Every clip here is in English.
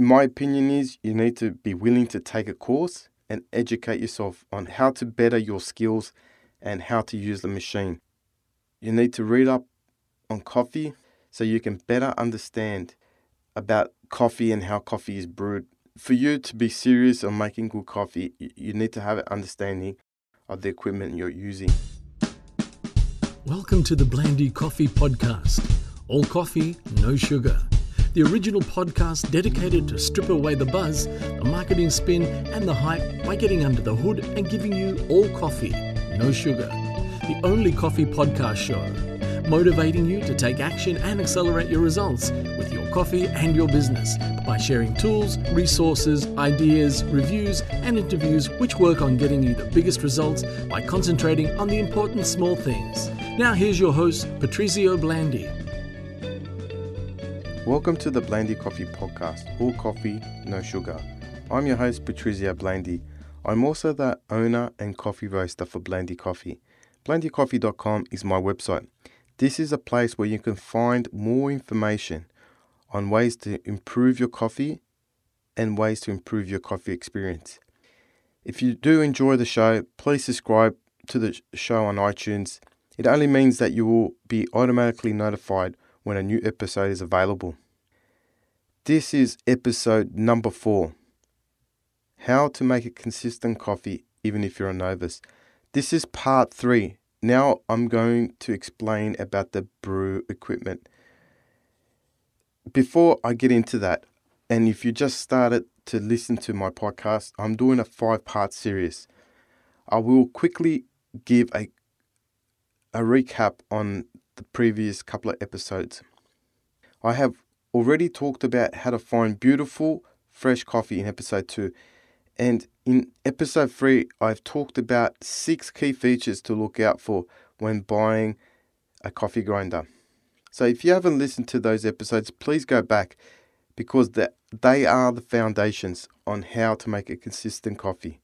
My opinion is you need to be willing to take a course and educate yourself on how to better your skills and how to use the machine. You need to read up on coffee so you can better understand about coffee and how coffee is brewed. For you to be serious on making good coffee, you need to have an understanding of the equipment you're using. Welcome to the Blandi Coffee Podcast. All coffee, no sugar. The original podcast dedicated to strip away the buzz, the marketing spin, and the hype by getting under the hood and giving you all coffee, no sugar. The only coffee podcast show, motivating you to take action and accelerate your results with your coffee and your business by sharing tools, resources, ideas, reviews, and interviews which work on getting you the biggest results by concentrating on the important small things. Now, here's your host, Patrizio Blandi. Welcome to the Blandi Coffee Podcast, all coffee, no sugar. I'm your host, Patrizio Blandi. I'm also the owner and coffee roaster for Blandi Coffee. BlandiCoffee.com is my website. This is a place where you can find more information on ways to improve your coffee and ways to improve your coffee experience. If you do enjoy the show, please subscribe to the show on iTunes it only means that you will be automatically notified when a new episode is available. This is episode number four How to make a consistent coffee even if you're a novice. This is part three. Now I'm going to explain about the brew equipment. Before I get into that, and if you just started to listen to my podcast, I'm doing a five part series. I will quickly give a a recap on the previous couple of episodes. I have already talked about how to find beautiful, fresh coffee in episode 2. And in episode 3, I've talked about six key features to look out for when buying a coffee grinder. So if you haven't listened to those episodes, please go back because they are the foundations on how to make a consistent coffee.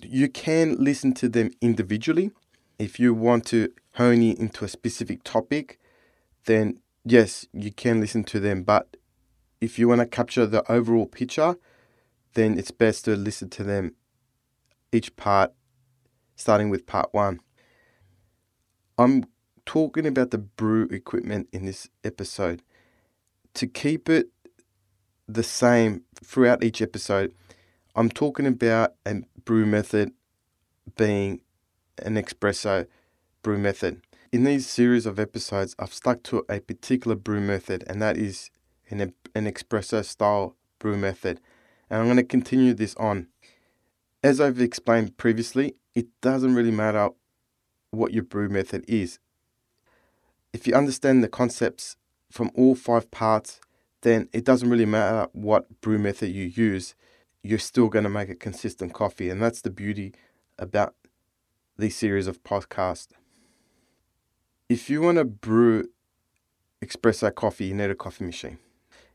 You can listen to them individually if you want to hone in into a specific topic, then yes, you can listen to them. But if you want to capture the overall picture, then it's best to listen to them each part, starting with part one. I'm talking about the brew equipment in this episode. To keep it the same throughout each episode, I'm talking about a brew method being an espresso brew method. In these series of episodes, I've stuck to a particular brew method, and that is an, an espresso style brew method. And I'm going to continue this on. As I've explained previously, it doesn't really matter what your brew method is. If you understand the concepts from all five parts, then it doesn't really matter what brew method you use, you're still going to make a consistent coffee. And that's the beauty about these series of podcasts. If you want to brew espresso coffee, you need a coffee machine.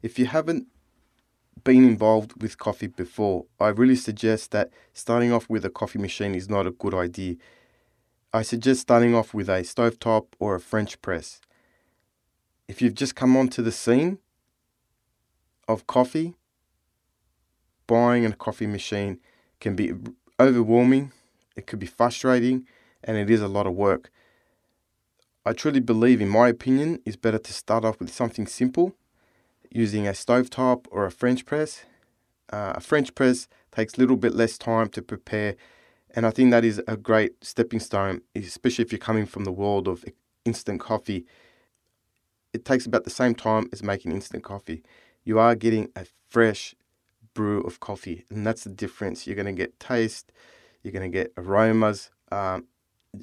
If you haven't been involved with coffee before, I really suggest that starting off with a coffee machine is not a good idea. I suggest starting off with a stovetop or a French press. If you've just come onto the scene of coffee, buying a coffee machine can be overwhelming it could be frustrating and it is a lot of work. I truly believe, in my opinion, it's better to start off with something simple using a stovetop or a French press. Uh, a French press takes a little bit less time to prepare, and I think that is a great stepping stone, especially if you're coming from the world of instant coffee. It takes about the same time as making instant coffee. You are getting a fresh brew of coffee, and that's the difference. You're going to get taste, you're going to get aromas. Um,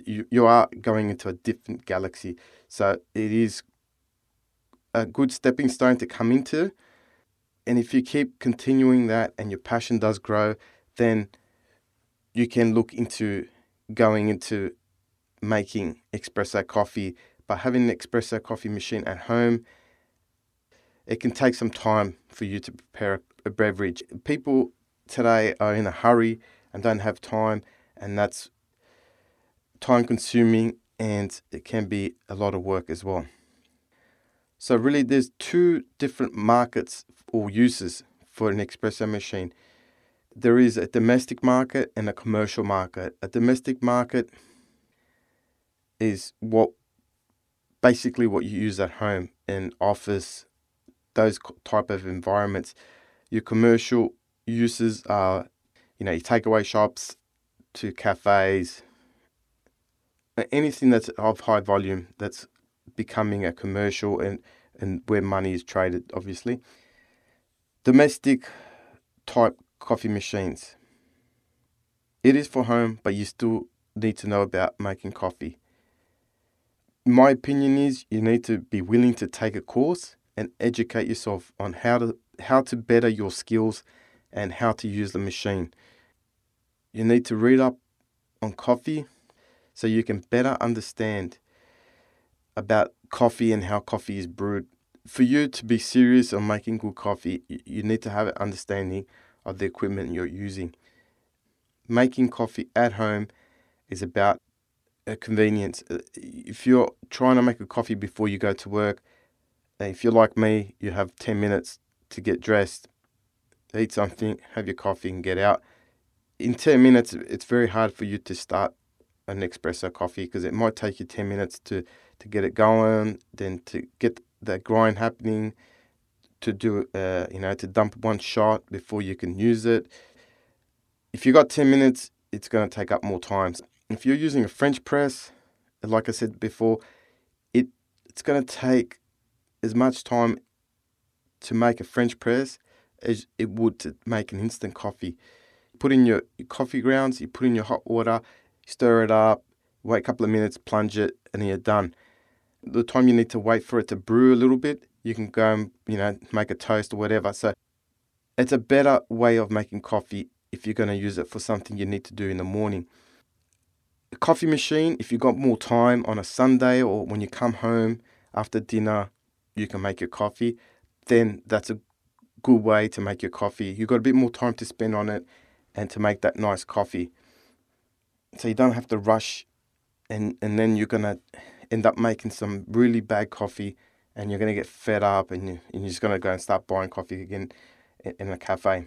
you, you are going into a different galaxy. So it is a good stepping stone to come into. And if you keep continuing that and your passion does grow, then you can look into going into making espresso coffee. By having an espresso coffee machine at home, it can take some time for you to prepare a beverage. People today are in a hurry and don't have time, and that's time consuming and it can be a lot of work as well. So, really, there's two different markets or uses for an espresso machine. There is a domestic market and a commercial market. A domestic market is what basically what you use at home in office, those type of environments. Your commercial uses are, you know, your takeaway shops to cafes, anything that's of high volume that's becoming a commercial and, and where money is traded, obviously. Domestic type coffee machines. It is for home, but you still need to know about making coffee. My opinion is you need to be willing to take a course and educate yourself on how to how to better your skills and how to use the machine. You need to read up on coffee so you can better understand about coffee and how coffee is brewed. For you to be serious on making good coffee, you need to have an understanding of the equipment you're using. Making coffee at home is about a convenience. Uh, if you're trying to make a coffee before you go to work, if you're like me, you have 10 minutes to get dressed, eat something, have your coffee, and get out. In 10 minutes, it's very hard for you to start an espresso coffee because it might take you 10 minutes to, to get it going, then to get the grind happening, to do, uh, you know, to dump one shot before you can use it. If you got 10 minutes, it's going to take up more time. If you're using a French press, like I said before, it it's going to take as much time to make a French press as it would to make an instant coffee. Put in your, your coffee grounds, you put in your hot water, stir it up, wait a couple of minutes, plunge it, and then you're done. The time you need to wait for it to brew a little bit, you can go and you know make a toast or whatever. So it's a better way of making coffee if you're going to use it for something you need to do in the morning. A coffee machine, if you've got more time on a Sunday or when you come home after dinner, you can make your coffee. Then that's a good way to make your coffee. You've got a bit more time to spend on it and to make that nice coffee. So you don't have to rush and, and then you're to end up making some really bad coffee and you're to get fed up and, you, and you're just to go and start buying coffee again in, in a cafe.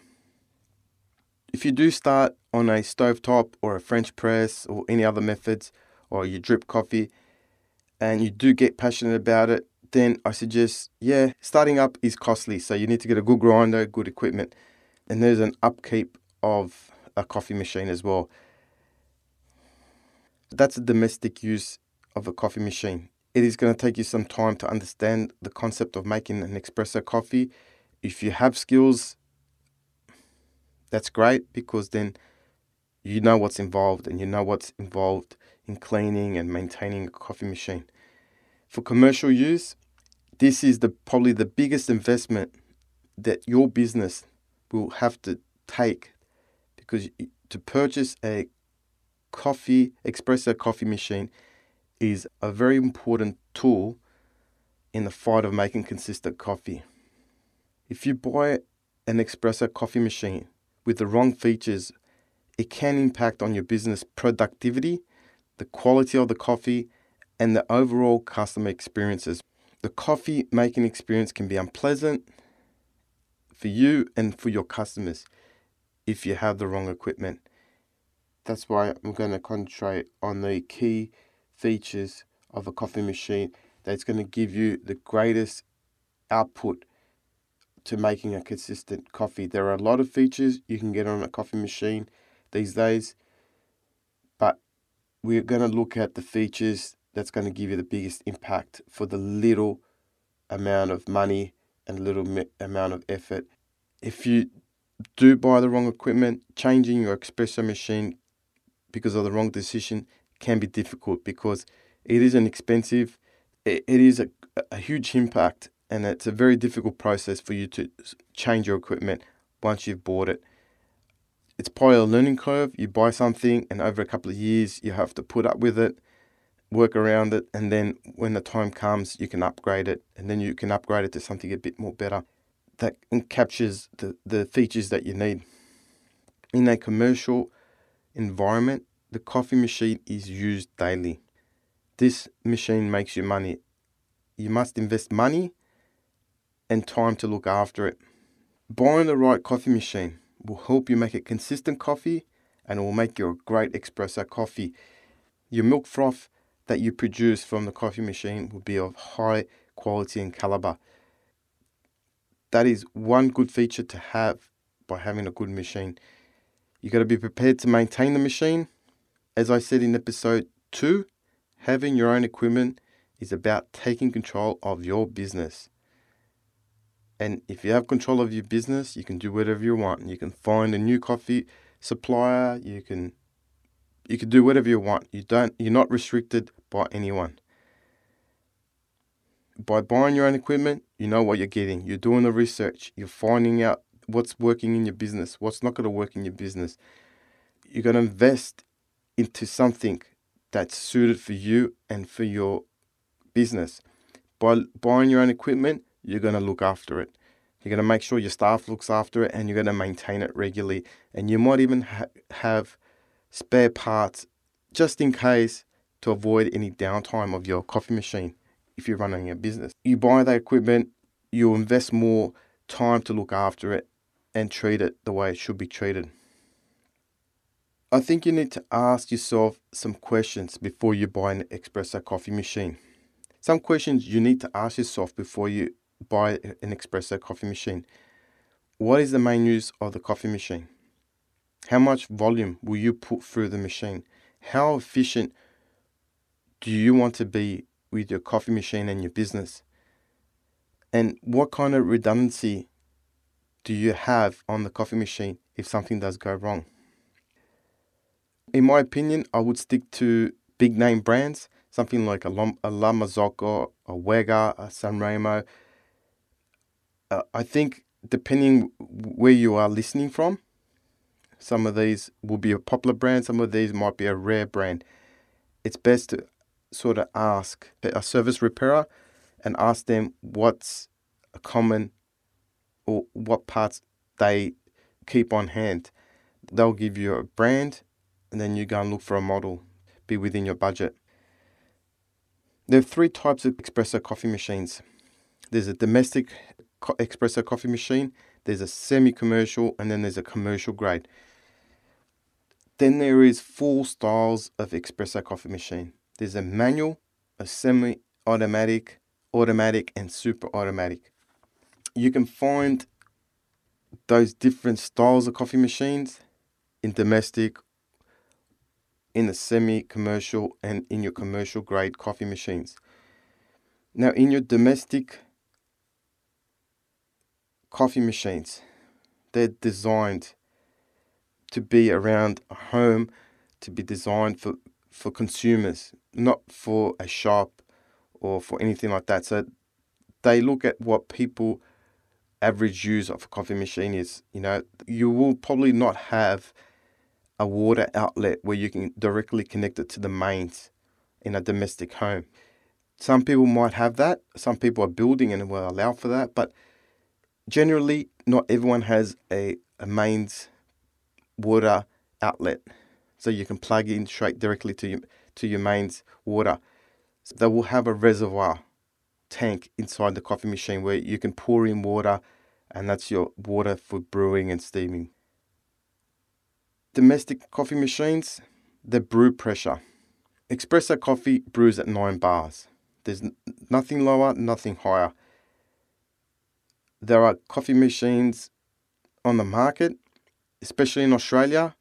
If you do start on a stovetop or a French press or any other methods or you drip coffee and you do get passionate about it, then I suggest, yeah, starting up is costly. So you need to get a good grinder, good equipment. And there's an upkeep of a coffee machine as well. That's a domestic use of a coffee machine. It is going to take you some time to understand the concept of making an espresso coffee. If you have skills, that's great because then you know what's involved and you know what's involved in cleaning and maintaining a coffee machine. For commercial use, this is the probably the biggest investment that your business will have to take because to purchase a coffee espresso coffee machine is a very important tool in the fight of making consistent coffee. If you buy an espresso coffee machine with the wrong features, it can impact on your business productivity, the quality of the coffee, and the overall customer experiences. The coffee making experience can be unpleasant for you and for your customers if you have the wrong equipment. That's why I'm going to concentrate on the key features of a coffee machine that's going to give you the greatest output to making a consistent coffee. There are a lot of features you can get on a coffee machine these days, but we're going to look at the features that's going to give you the biggest impact for the little amount of money and little amount of effort. If you do buy the wrong equipment, changing your espresso machine because of the wrong decision can be difficult because it is an expensive, it, it is a, a huge impact, and it's a very difficult process for you to change your equipment once you've bought it. It's probably a learning curve. You buy something, and over a couple of years, you have to put up with it, work around it, and then when the time comes, you can upgrade it, and then you can upgrade it to something a bit more better that captures the, the features that you need. In a commercial environment, the coffee machine is used daily. This machine makes you money. You must invest money and time to look after it. Buying the right coffee machine will help you make a consistent coffee and will make you a great espresso coffee. Your milk froth that you produce from the coffee machine will be of high quality and caliber. That is one good feature to have by having a good machine. You got to be prepared to maintain the machine. As I said in episode 2, having your own equipment is about taking control of your business. And if you have control of your business, you can do whatever you want. You can find a new coffee supplier, you can you can do whatever you want. You don't you're not restricted by anyone. By buying your own equipment, you know what you're getting. You're doing the research. You're finding out what's working in your business, what's not going to work in your business. You're going to invest into something that's suited for you and for your business. By buying your own equipment, you're going to look after it. You're going to make sure your staff looks after it and you're going to maintain it regularly. And you might even ha- have spare parts just in case to avoid any downtime of your coffee machine if you're running a business. You buy that equipment, you invest more time to look after it and treat it the way it should be treated. I think you need to ask yourself some questions before you buy an espresso coffee machine. Some questions you need to ask yourself before you buy an espresso coffee machine. What is the main use of the coffee machine? How much volume will you put through the machine? How efficient do you want to be with your coffee machine and your business? And what kind of redundancy do you have on the coffee machine if something does go wrong? In my opinion, I would stick to big name brands, something like a, a La Marzocco, a Wega, a Sanremo. Uh, I think depending where you are listening from, some of these will be a popular brand, some of these might be a rare brand. It's best to sort of ask a service repairer and ask them what's a common or what parts they keep on hand. They'll give you a brand and then you go and look for a model, be within your budget. There are three types of espresso coffee machines. There's a domestic co- espresso coffee machine, there's a semi-commercial, and then there's a commercial grade. Then there is four styles of espresso coffee machine. There's a manual, a semi-automatic, automatic, and super automatic you can find those different styles of coffee machines in domestic, in the semi commercial, and in your commercial grade coffee machines. Now, in your domestic coffee machines, they're designed to be around a home, to be designed for, for consumers, not for a shop or for anything like that. So they look at what people average use of a coffee machine is, you know, you will probably not have a water outlet where you can directly connect it to the mains in a domestic home. Some people might have that. Some people are building and will allow for that, but generally, not everyone has a, a mains water outlet, so you can plug in straight directly to your to your mains water. So they will have a reservoir tank inside the coffee machine where you can pour in water and that's your water for brewing and steaming. Domestic coffee machines, the brew pressure. Espresso coffee brews at 9 bars. There's nothing lower, nothing higher. There are coffee machines on the market, especially in Australia,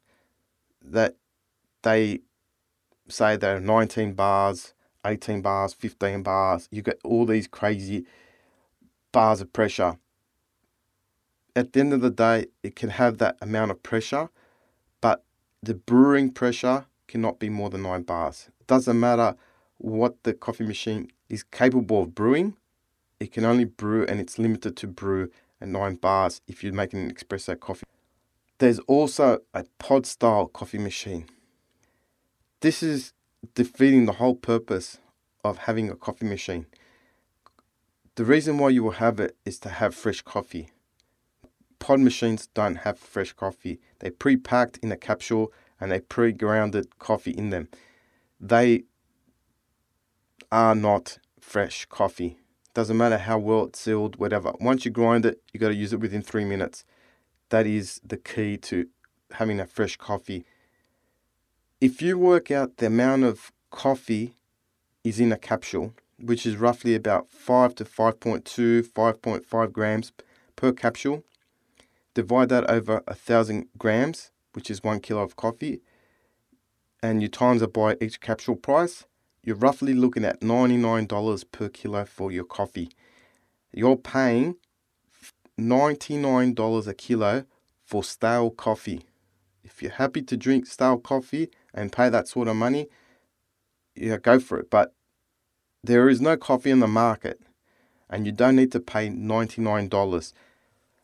that they say they're 19 bars, 18 bars, 15 bars. You get all these crazy bars of pressure. At the end of the day, it can have that amount of pressure, but the brewing pressure cannot be more than nine bars. It doesn't matter what the coffee machine is capable of brewing, it can only brew and it's limited to brew at nine bars if you're making an espresso coffee. There's also a pod style coffee machine. This is defeating the whole purpose of having a coffee machine. The reason why you will have it is to have fresh coffee. Pod machines don't have fresh coffee. They're pre-packed in a capsule and they pre-grounded coffee in them. They are not fresh coffee. Doesn't matter how well it's sealed, whatever. Once you grind it, you got to use it within three minutes. That is the key to having a fresh coffee. If you work out the amount of coffee is in a capsule, which is roughly about 5 to 5.2, 5.5 grams per capsule, divide that over a thousand grams, which is one kilo of coffee, and you times it by each capsule price, you're roughly looking at $99 per kilo for your coffee. You're paying $99 a kilo for stale coffee. If you're happy to drink stale coffee and pay that sort of money, yeah, go for it. But there is no coffee in the market, and you don't need to pay $99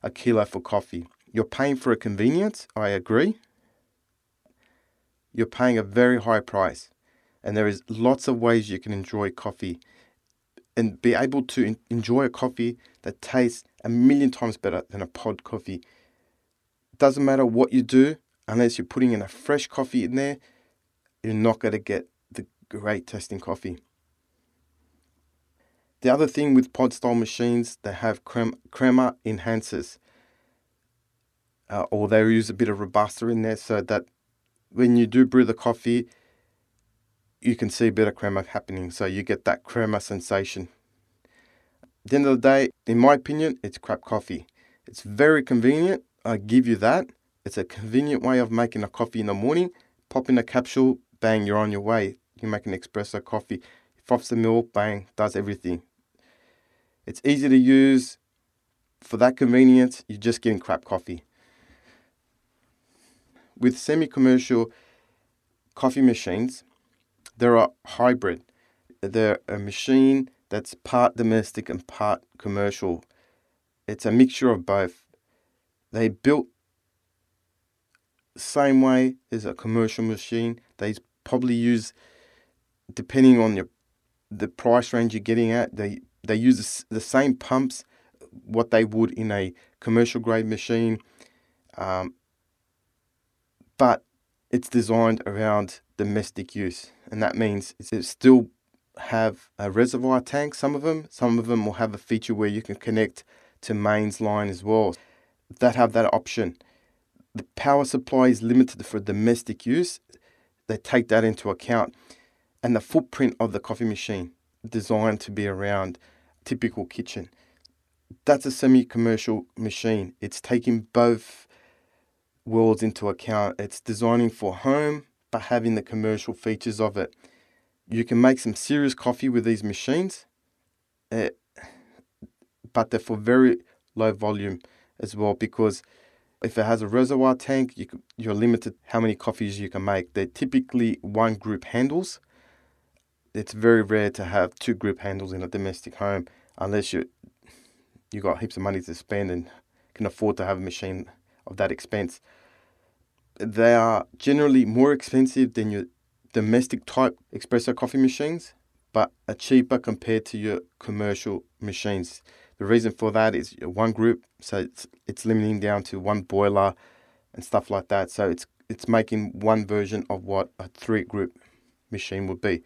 a kilo for coffee. You're paying for a convenience, I agree. You're paying a very high price, and there is lots of ways you can enjoy coffee and be able to enjoy a coffee that tastes a million times better than a pod coffee. Doesn't matter what you do, unless you're putting in a fresh coffee in there, you're not going to get the great tasting coffee. The other thing with pod style machines, they have crema, crema enhancers, uh, or they use a bit of robusta in there so that when you do brew the coffee, you can see a bit of crema happening. So you get that crema sensation. At the end of the day, in my opinion, it's crap coffee. It's very convenient. I give you that. It's a convenient way of making a coffee in the morning. Pop in a capsule, bang, you're on your way. You make an espresso coffee. Froths the milk, bang, does everything. It's easy to use. For that convenience, you're just getting crap coffee. With semi commercial coffee machines, there are a hybrid. They're a machine that's part domestic and part commercial. It's a mixture of both. They built same way as a commercial machine. They probably use, depending on your the price range you're getting at, they they use the same pumps what they would in a commercial grade machine, um, but it's designed around domestic use, and that means it still have a reservoir tank. Some of them, some of them will have a feature where you can connect to mains line as well. That have that option. The power supply is limited for domestic use. They take that into account, and the footprint of the coffee machine designed to be around typical kitchen. That's a semi commercial machine. It's taking both worlds into account. It's designing for home, but having the commercial features of it. You can make some serious coffee with these machines, uh, but they're for very low volume as well because if it has a reservoir tank, you can, you're limited how many coffees you can make. They're typically one group handles, it's very rare to have two group handles in a domestic home unless you you got heaps of money to spend and can afford to have a machine of that expense. They are generally more expensive than your domestic type espresso coffee machines, but are cheaper compared to your commercial machines. The reason for that is one group, so it's it's limiting down to one boiler and stuff like that. So it's it's making one version of what a three group machine would be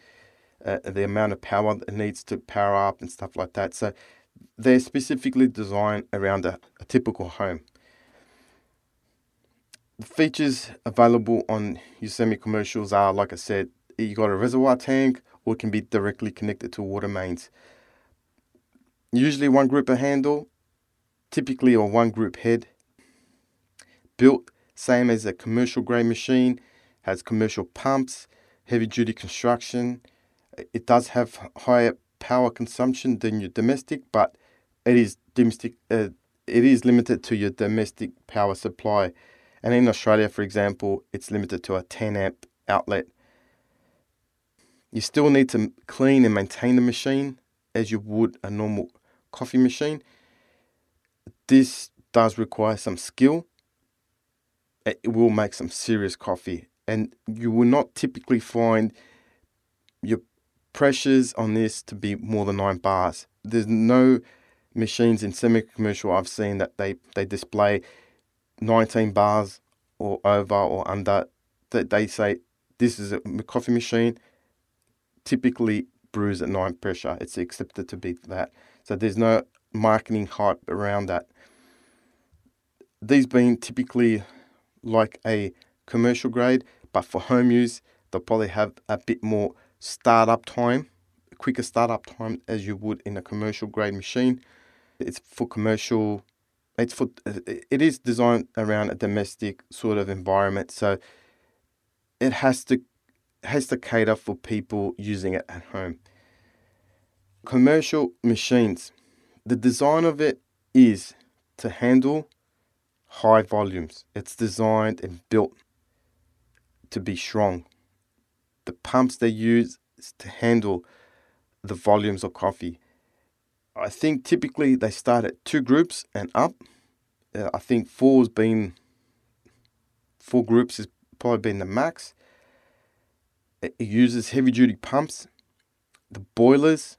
uh, the amount of power it needs to power up and stuff like that. So they're specifically designed around a, a typical home. The features available on your semi commercials are, like I said, you got a reservoir tank or it can be directly connected to water mains. Usually one group of handle, typically or one group head. Built same as a commercial grade machine, has commercial pumps, heavy duty construction, it does have higher power consumption than your domestic, but it is domestic. Uh, it is limited to your domestic power supply, and in Australia, for example, it's limited to a 10 amp outlet. You still need to clean and maintain the machine as you would a normal coffee machine. This does require some skill. It will make some serious coffee, and you will not typically find your pressures on this to be more than nine bars. There's no machines in semi-commercial I've seen that they, they display 19 bars or over or under. That they say this is a coffee machine. Typically, brews at nine pressure. It's accepted to be that. So there's no marketing hype around that. These being typically like a commercial grade, but for home use, they'll probably have a bit more startup time, quicker startup time as you would in a commercial grade machine. It's for commercial. It's for it is designed around a domestic sort of environment, so it has to has to cater for people using it at home. Commercial machines, the design of it is to handle high volumes. It's designed and built to be strong. The pumps they use to handle the volumes of coffee. I think typically they start at two groups and up. Uh, I think four's been four groups has probably been the max. It uses heavy duty pumps, the boilers,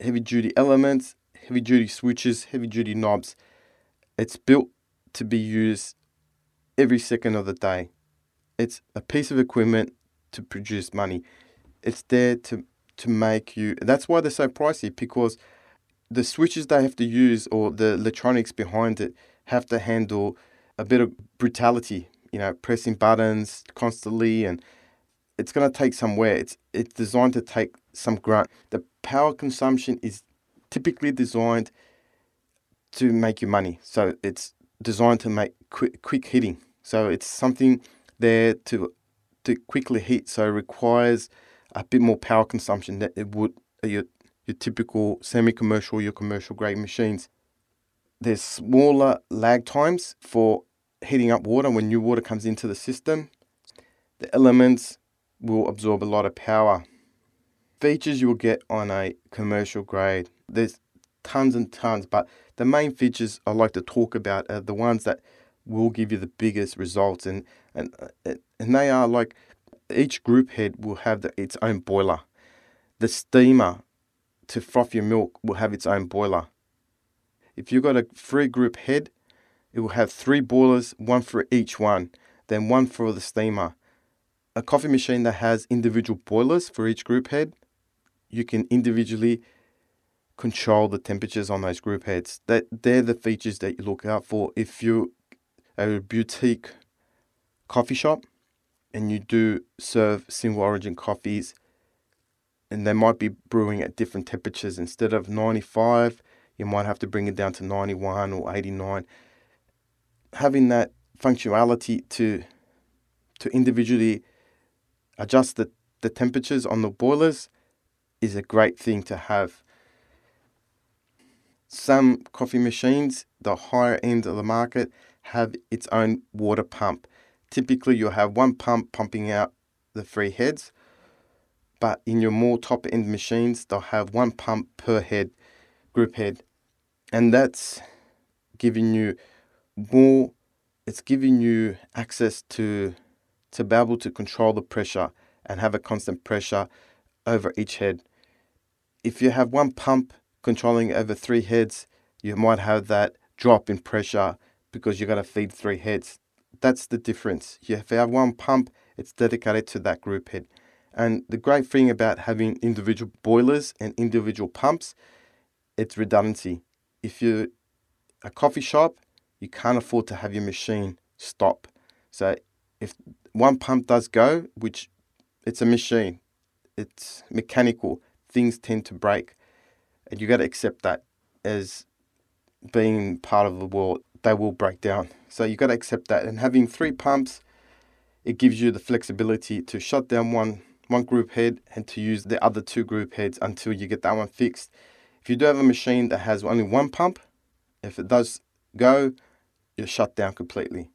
heavy duty elements, heavy duty switches, heavy duty knobs. It's built to be used every second of the day. It's a piece of equipment to produce money. It's there to to make you. That's why they're so pricey because the switches they have to use or the electronics behind it have to handle a bit of brutality. You know, pressing buttons constantly and it's going to take some wear. It's it's designed to take some grunt. The power consumption is typically designed to make you money. So it's designed to make quick quick hitting. So it's something there to to quickly heat. So it requires a bit more power consumption than it would uh, your your typical semi-commercial, your commercial grade machines. There's smaller lag times for heating up water when new water comes into the system. The elements will absorb a lot of power. Features you will get on a commercial grade. There's tons and tons, but the main features I like to talk about are the ones that will give you the biggest results, and and uh, and they are like each group head will have the, its own boiler. The steamer to froth your milk will have its own boiler. If you've got a three group head, it will have three boilers, one for each one, then one for the steamer a coffee machine that has individual boilers for each group head, you can individually control the temperatures on those group heads. That they're the features that you look out for if you're a boutique coffee shop and you do serve single origin coffees and they might be brewing at different temperatures instead of 95 you might have to bring it down to 91 or 89 having that functionality to to individually adjust the, the temperatures on the boilers is a great thing to have. Some coffee machines, the higher end of the market, have its own water pump. Typically, you'll have one pump pumping out the three heads, but in your more top end machines, they'll have one pump per head, group head, and that's giving you more. It's giving you access to to be able to control the pressure and have a constant pressure over each head. If you have one pump controlling over three heads, you might have that drop in pressure because you've got to feed three heads. That's the difference. If you have one pump, it's dedicated to that group head. And the great thing about having individual boilers and individual pumps, it's redundancy. If you're a coffee shop, you can't afford to have your machine stop. So if one pump does go, which it's a machine, it's mechanical, things tend to break. And you got to accept that as being part of the world, they will break down. So you got to accept that. And having three pumps, it gives you the flexibility to shut down one one group head and to use the other two group heads until you get that one fixed. If you do have a machine that has only one pump, if it does go, you're shut down completely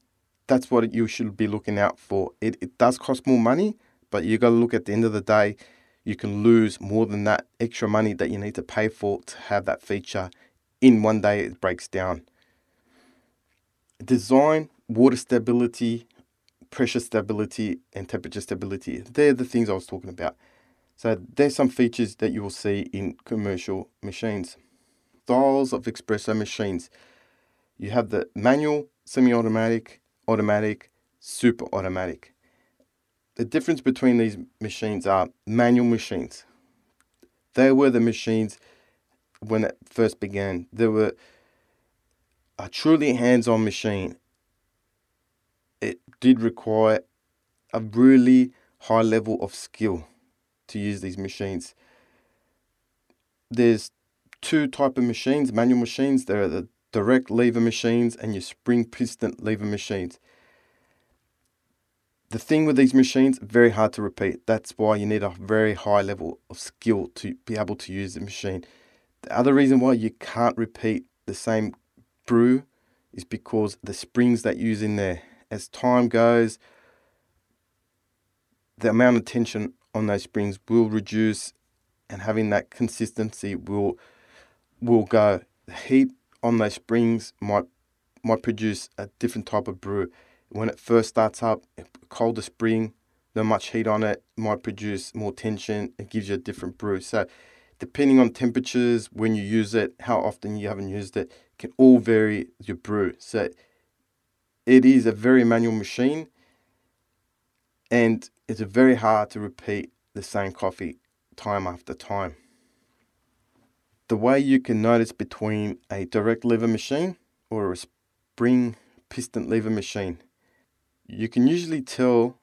that's what you should be looking out for. It, it does cost more money, but you got to look at the end of the day, you can lose more than that extra money that you need to pay for to have that feature in one day it breaks down. Design, water stability, pressure stability, and temperature stability. They're the things I was talking about. So there's some features that you will see in commercial machines. Styles of espresso machines. You have the manual, semi-automatic, automatic, super automatic. The difference between these machines are manual machines. They were the machines when it first began. They were a truly hands on machine. It did require a really high level of skill to use these machines. There's two type of machines, manual machines. There are the direct lever machines and your spring piston lever machines. The thing with these machines, very hard to repeat. That's why you need a very high level of skill to be able to use the machine. The other reason why you can't repeat the same brew is because the springs that you use in there. As time goes, the amount of tension on those springs will reduce and having that consistency will will go. The heat on those springs might might produce a different type of brew. When it first starts up, colder spring, not much heat on it, might produce more tension. It gives you a different brew. So, depending on temperatures, when you use it, how often you haven't used it, can all vary your brew. So, it is a very manual machine, and it's very hard to repeat the same coffee time after time. The way you can notice between a direct lever machine or a spring piston lever machine, you can usually tell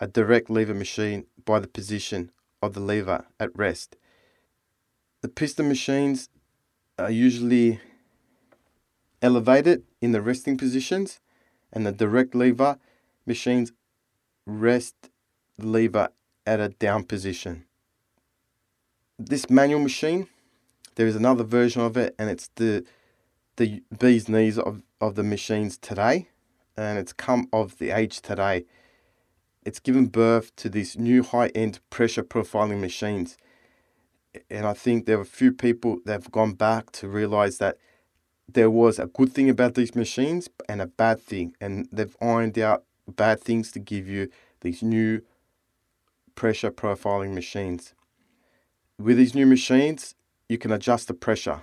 a direct lever machine by the position of the lever at rest. The piston machines are usually elevated in the resting positions, and the direct lever machines rest the lever at a down position. This manual machine, there is another version of it, and it's the the bee's knees of, of the machines today, and it's come of the age today. It's given birth to these new high end pressure profiling machines. And I think there are a few people that have gone back to realize that there was a good thing about these machines and a bad thing, and they've ironed out bad things to give you these new pressure profiling machines. With these new machines, you can adjust the pressure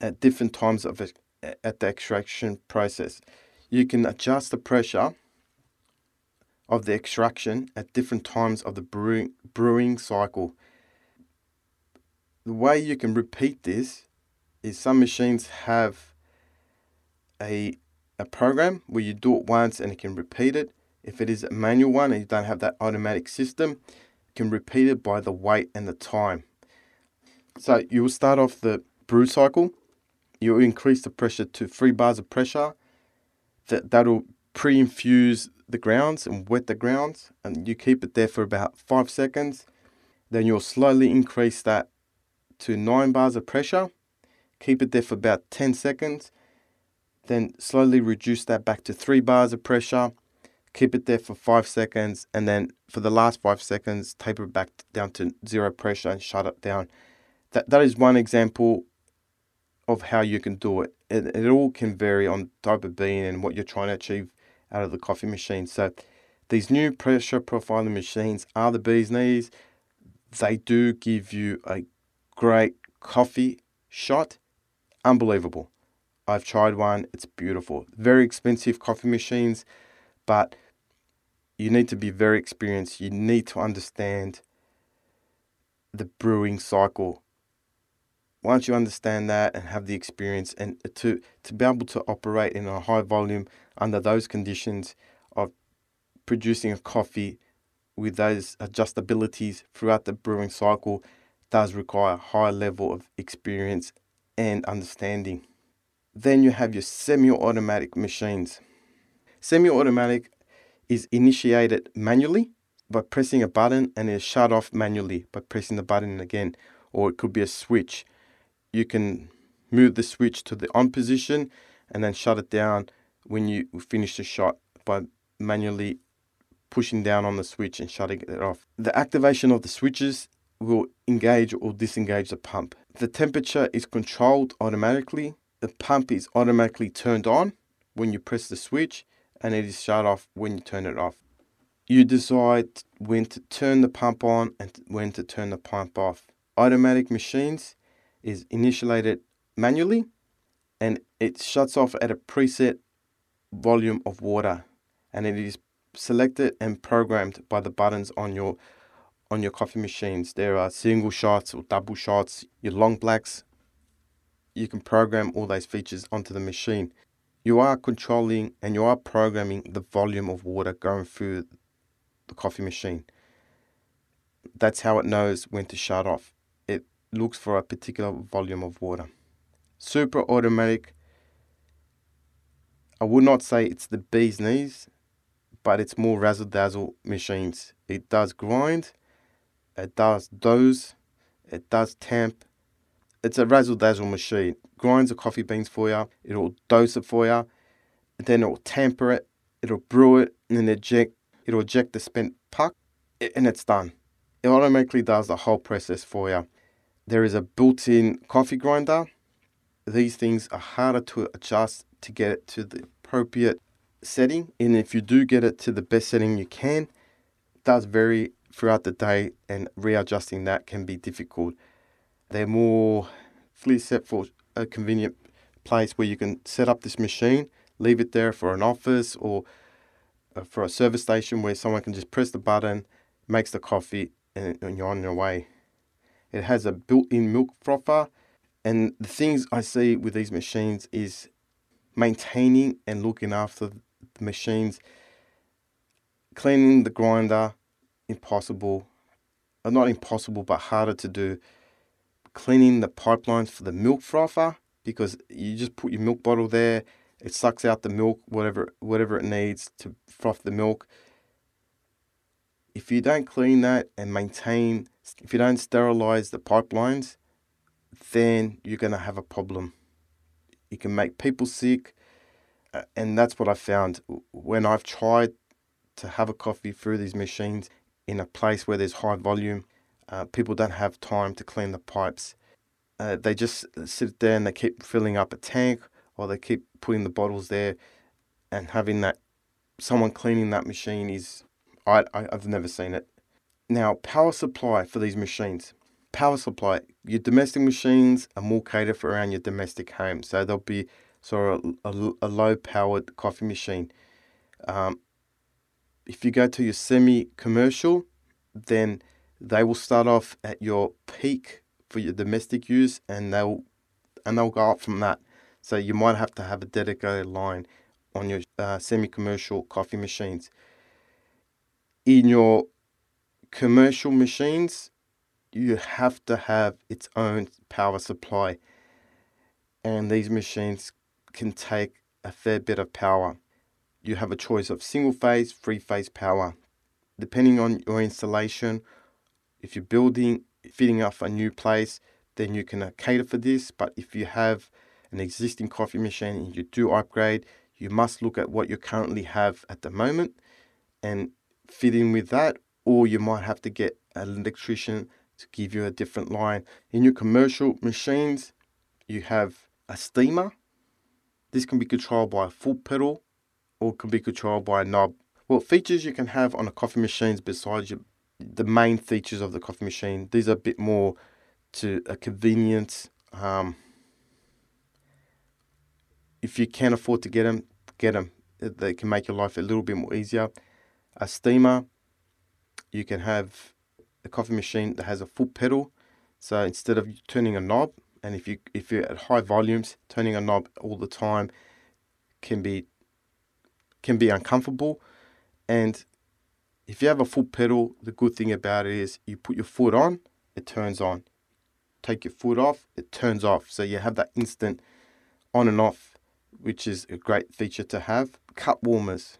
at different times of at the extraction process. You can adjust the pressure of the extraction at different times of the brewing, brewing cycle. The way you can repeat this is some machines have a, a program where you do it once and it can repeat it. If it is a manual one and you don't have that automatic system, you can repeat it by the weight and the time. So you will start off the brew cycle. You will increase the pressure to three bars of pressure. That that'll pre-infuse the grounds and wet the grounds, and you keep it there for about five seconds. Then you'll slowly increase that to nine bars of pressure. Keep it there for about 10 seconds. Then slowly reduce that back to three bars of pressure keep it there for five seconds, and then for the last five seconds, taper it back down to zero pressure and shut it down. That that is one example of how you can do it. It, it all can vary on type of bean and what you're trying to achieve out of the coffee machine. So these new pressure profiling machines are the bee's knees. They do give you a great coffee shot. Unbelievable. I've tried one, it's beautiful. Very expensive coffee machines, but you need to be very experienced. You need to understand the brewing cycle. Once you understand that and have the experience, and to, to be able to operate in a high volume under those conditions of producing a coffee with those adjustabilities throughout the brewing cycle does require a high level of experience and understanding. Then you have your semi automatic machines. Semi automatic is initiated manually by pressing a button and is shut off manually by pressing the button again, or it could be a switch. You can move the switch to the on position and then shut it down when you finish the shot by manually pushing down on the switch and shutting it off. The activation of the switches will engage or disengage the pump. The temperature is controlled automatically. The pump is automatically turned on when you press the switch and it is shut off when you turn it off. You decide when to turn the pump on and when to turn the pump off. Automatic machines is initiated manually and it shuts off at a preset volume of water and it is selected and programmed by the buttons on your on your coffee machines. There are single shots or double shots, your long blacks. You can program all those features onto the machine. You are controlling and you are programming the volume of water going through the coffee machine. That's how it knows when to shut off. Looks for a particular volume of water. Super automatic. I would not say it's the bee's knees, but it's more razzle dazzle machines. It does grind, it does dose, it does tamp. It's a razzle dazzle machine. Grinds the coffee beans for you, it'll dose it for you, then it'll tamper it, it'll brew it, and then eject, it'll eject the spent puck, and it's done. It automatically does the whole process for you. There is a built in coffee grinder. These things are harder to adjust to get it to the appropriate setting. And if you do get it to the best setting you can, it does vary throughout the day, and readjusting that can be difficult. They're more fully set for a convenient place where you can set up this machine, leave it there for an office or uh, for a service station where someone can just press the button, makes the coffee, and you're on your way. It has a built-in milk frother, and the things I see with these machines is maintaining and looking after the machines, cleaning the grinder, impossible, uh, not impossible, but harder to do. Cleaning the pipelines for the milk frother because you just put your milk bottle there, it sucks out the milk, whatever whatever it needs to froth the milk. If you don't clean that and maintain, if you don't sterilize the pipelines, then you're going to have a problem. You can make people sick. Uh, and that's what I found when I've tried to have a coffee through these machines in a place where there's high volume. Uh, people don't have time to clean the pipes. Uh, they just sit there and they keep filling up a tank or they keep putting the bottles there and having that someone cleaning that machine is I, I I've never seen it. Now power supply for these machines. Power supply. Your domestic machines are more catered for around your domestic home, so they'll be sort of a, a low powered coffee machine. Um, if you go to your semi commercial, then they will start off at your peak for your domestic use and they'll and they'll go up from that. So you might have to have a dedicated line on your uh, semi commercial coffee machines. In your commercial machines, you have to have its own power supply. And these machines can take a fair bit of power. You have a choice of single phase, three phase power. Depending on your installation, if you're building, fitting up a new place, then you can uh, cater for this. But if you have an existing coffee machine and you do upgrade, you must look at what you currently have at the moment and fit in with that, or you might have to get an electrician to give you a different line. In your commercial machines, you have a steamer. This can be controlled by a foot pedal or can be controlled by a knob. Well, features you can have on a coffee machines besides your, the main features of the coffee machine, these are a bit more to a convenience. Um, if you can afford to get them, get them. They can make your life a little bit more easier. A steamer, you can have a coffee machine that has a foot pedal. So instead of turning a knob, and if you if you're at high volumes, turning a knob all the time can be can be uncomfortable. And if you have a foot pedal, the good thing about it is you put your foot on, it turns on. Take your foot off, it turns off. So you have that instant on and off, which is a great feature to have. Cup warmers.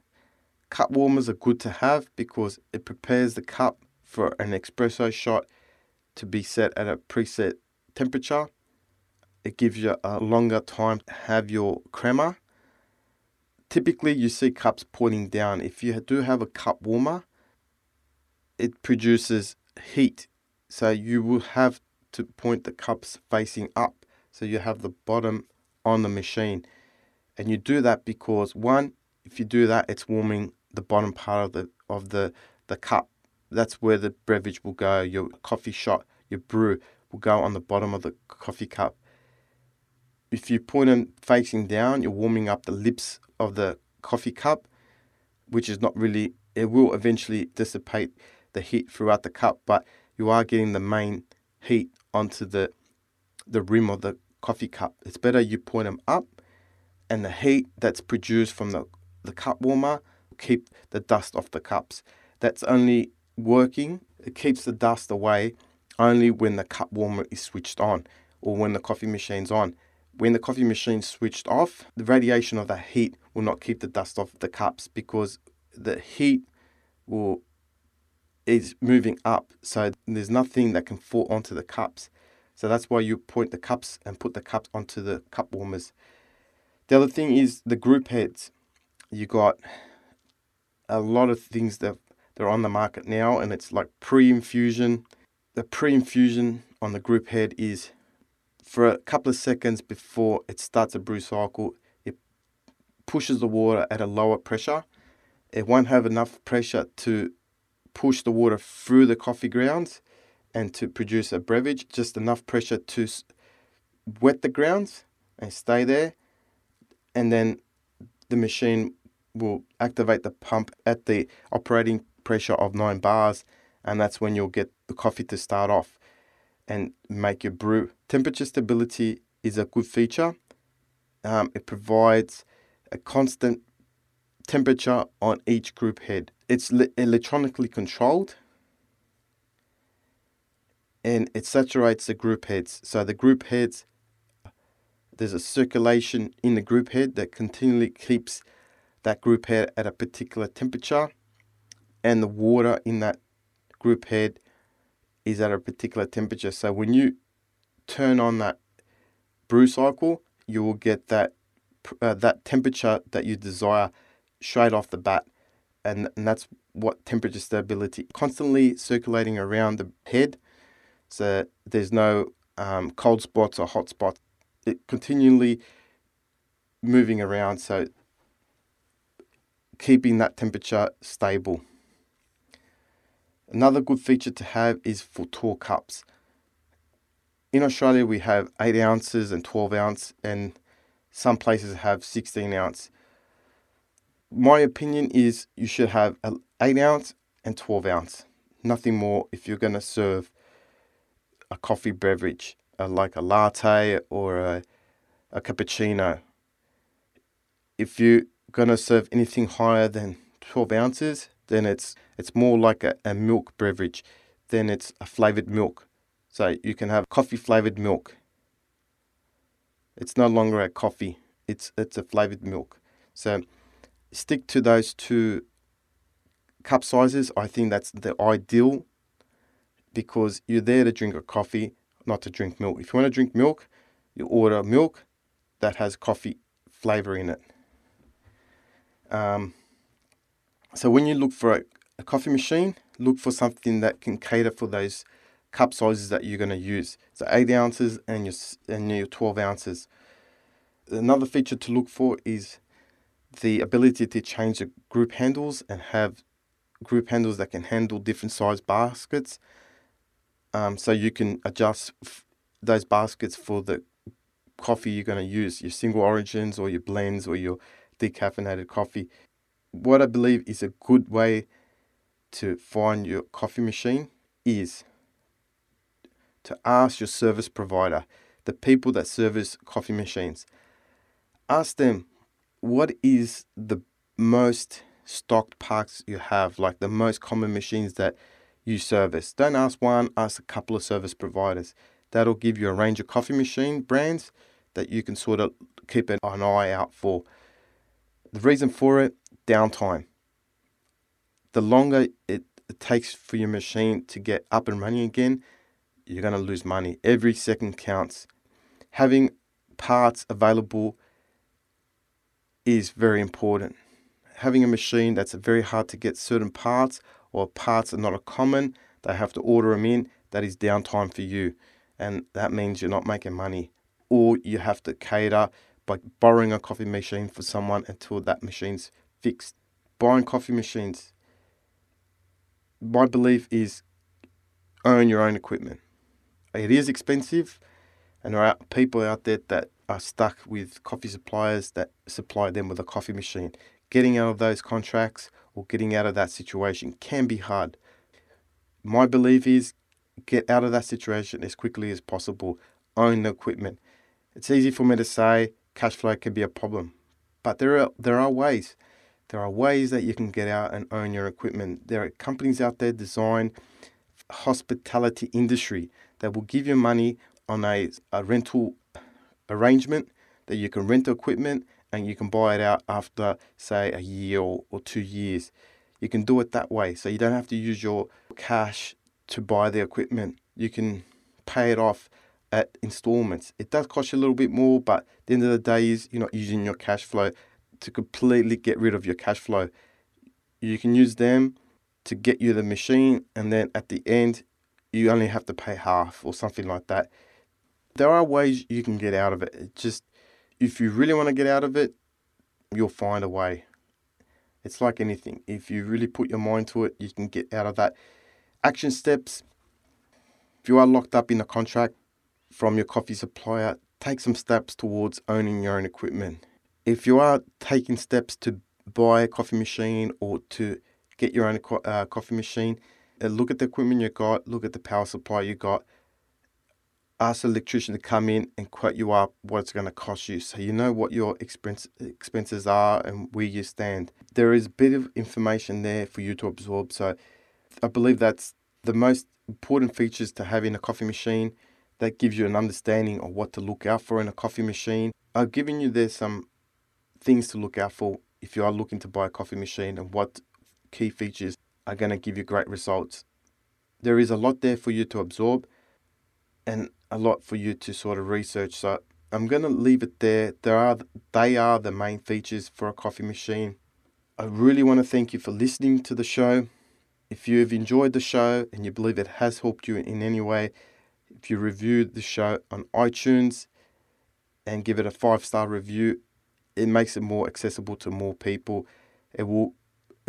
Cup warmers are good to have because it prepares the cup for an espresso shot to be set at a preset temperature. It gives you a longer time to have your crema. Typically, you see cups pointing down. If you do have a cup warmer, it produces heat. So you will have to point the cups facing up. So you have the bottom on the machine. And you do that because one, if you do that, it's warming the bottom part of the of the, the cup that's where the beverage will go. Your coffee shot, your brew will go on the bottom of the coffee cup. If you point them facing down, you're warming up the lips of the coffee cup, which is not really, it will eventually dissipate the heat throughout the cup, but you are getting the main heat onto the the rim of the coffee cup. It's better you point them up, and the heat that's produced from the the cup warmer keep the dust off the cups. That's only working. It keeps the dust away only when the cup warmer is switched on or when the coffee machine's on. When the coffee machine's switched off, the radiation of the heat will not keep the dust off the cups because the heat will is moving up. So there's nothing that can fall onto the cups. So that's why you point the cups and put the cups onto the cup warmers. The other thing is the group heads. You got a lot of things that they're on the market now, and it's like pre-infusion. The pre-infusion on the group head is for a couple of seconds before it starts a brew cycle. It pushes the water at a lower pressure. It won't have enough pressure to push the water through the coffee grounds and to produce a beverage. Just enough pressure to wet the grounds and stay there, and then the machine will activate the pump at the operating pressure of 9 bars, and that's when you'll get the coffee to start off and make your brew. Temperature stability is a good feature. Um, it provides a constant temperature on each group head. It's li- electronically controlled and it saturates the group heads. So the group heads, there's a circulation in the group head that continually keeps that group head at a particular temperature, and the water in that group head is at a particular temperature. So when you turn on that brew cycle, you will get that uh, that temperature that you desire straight off the bat, and, and that's what temperature stability constantly circulating around the head. So there's no um, cold spots or hot spots. It continually moving around. So keeping that temperature stable. Another good feature to have is for tall cups. In Australia, we have 8 ounces and 12 ounce, and some places have 16 ounce. My opinion is you should have 8 ounce and 12 ounce, nothing more if you're going to serve a coffee beverage, uh, like a latte or a, a cappuccino. If you going to serve anything higher than 12 ounces, then it's it's more like a, a milk beverage. Then it's a flavored milk. So you can have coffee flavored milk. It's no longer a coffee. It's it's a flavored milk. So stick to those two cup sizes. I think that's the ideal because you're there to drink a coffee, not to drink milk. If you want to drink milk, you order milk that has coffee flavor in it. Um, so when you look for a, a coffee machine, look for something that can cater for those cup sizes that you're going to use. So eight ounces and your and your 12 ounces. Another feature to look for is the ability to change the group handles and have group handles that can handle different size baskets. Um, so you can adjust f- those baskets for the coffee you're going to use, your single origins or your blends or your decaffeinated coffee. What I believe is a good way to find your coffee machine is to ask your service provider, the people that service coffee machines, ask them what is the most stocked parts you have, like the most common machines that you service. Don't ask one, ask a couple of service providers. That'll give you a range of coffee machine brands that you can sort of keep an eye out for. The reason for it, downtime. The longer it, takes for your machine to get up and running again, you're going to lose money. Every second counts. Having parts available is very important. Having a machine that's very hard to get certain parts or parts are not a common, they have to order them in, that is downtime for you. And that means you're not making money. Or you have to cater by borrowing a coffee machine for someone until that machine's fixed. Buying coffee machines, my belief is own your own equipment. It is expensive, and there are people out there that are stuck with coffee suppliers that supply them with a coffee machine. Getting out of those contracts or getting out of that situation can be hard. my belief is get out of that situation as quickly as possible. Own the equipment. It's easy for me to say cash flow can be a problem, but there are there are ways. There are ways that you can get out and own your equipment. There are companies out there design hospitality industry that will give you money on a, a rental arrangement that you can rent equipment and you can buy it out after say a year or, or two years. You can do it that way. So you don't have to use your cash to buy the equipment. You can pay it off at installments. It does cost you a little bit more, but at the end of the day is you're not using your cash flow to completely get rid of your cash flow. You can use them to get you the machine and then at the end you only have to pay half or something like that. There are ways you can get out of it. it just if you really want to get out of it, you'll find a way. It's like anything. If you really put your mind to it, you can get out of that. Action steps. If you are locked up in a contract from your coffee supplier, take some steps towards owning your own equipment. If you are taking steps to buy a coffee machine or to get your own uh, coffee machine, uh, look at the equipment you got, look at the power supply you got, ask the electrician to come in and quote you up what it's going to cost you so you know what your expense, expenses are and where you stand. There is a bit of information there for you to absorb. So I believe that's the most important features to having a coffee machine that gives you an understanding of what to look out for in a coffee machine. I've given you there some things to look out for if you are looking to buy a coffee machine and what key features are going to give you great results. There is a lot there for you to absorb and a lot for you to sort of research. So I'm going to leave it there. There are they are the main features for a coffee machine. I really want to thank you for listening to the show. If you've enjoyed the show and you believe it has helped you in any way, if you review the show on iTunes and give it a five star review, it makes it more accessible to more people. It will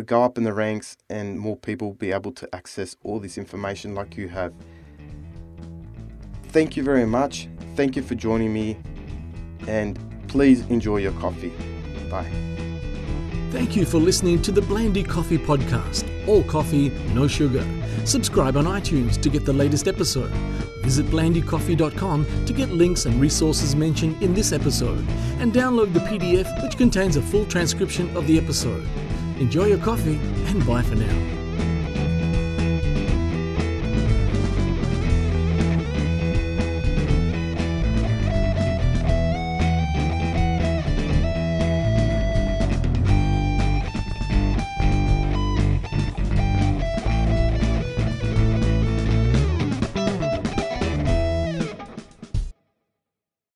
go up in the ranks and more people will be able to access all this information like you have. Thank you very much. Thank you for joining me and please enjoy your coffee. Bye. Thank you for listening to the Blandi Coffee Podcast. All coffee, no sugar. Subscribe on iTunes to get the latest episode. Visit BlandiCoffee.com to get links and resources mentioned in this episode and download the PDF which contains a full transcription of the episode. Enjoy your coffee and bye for now.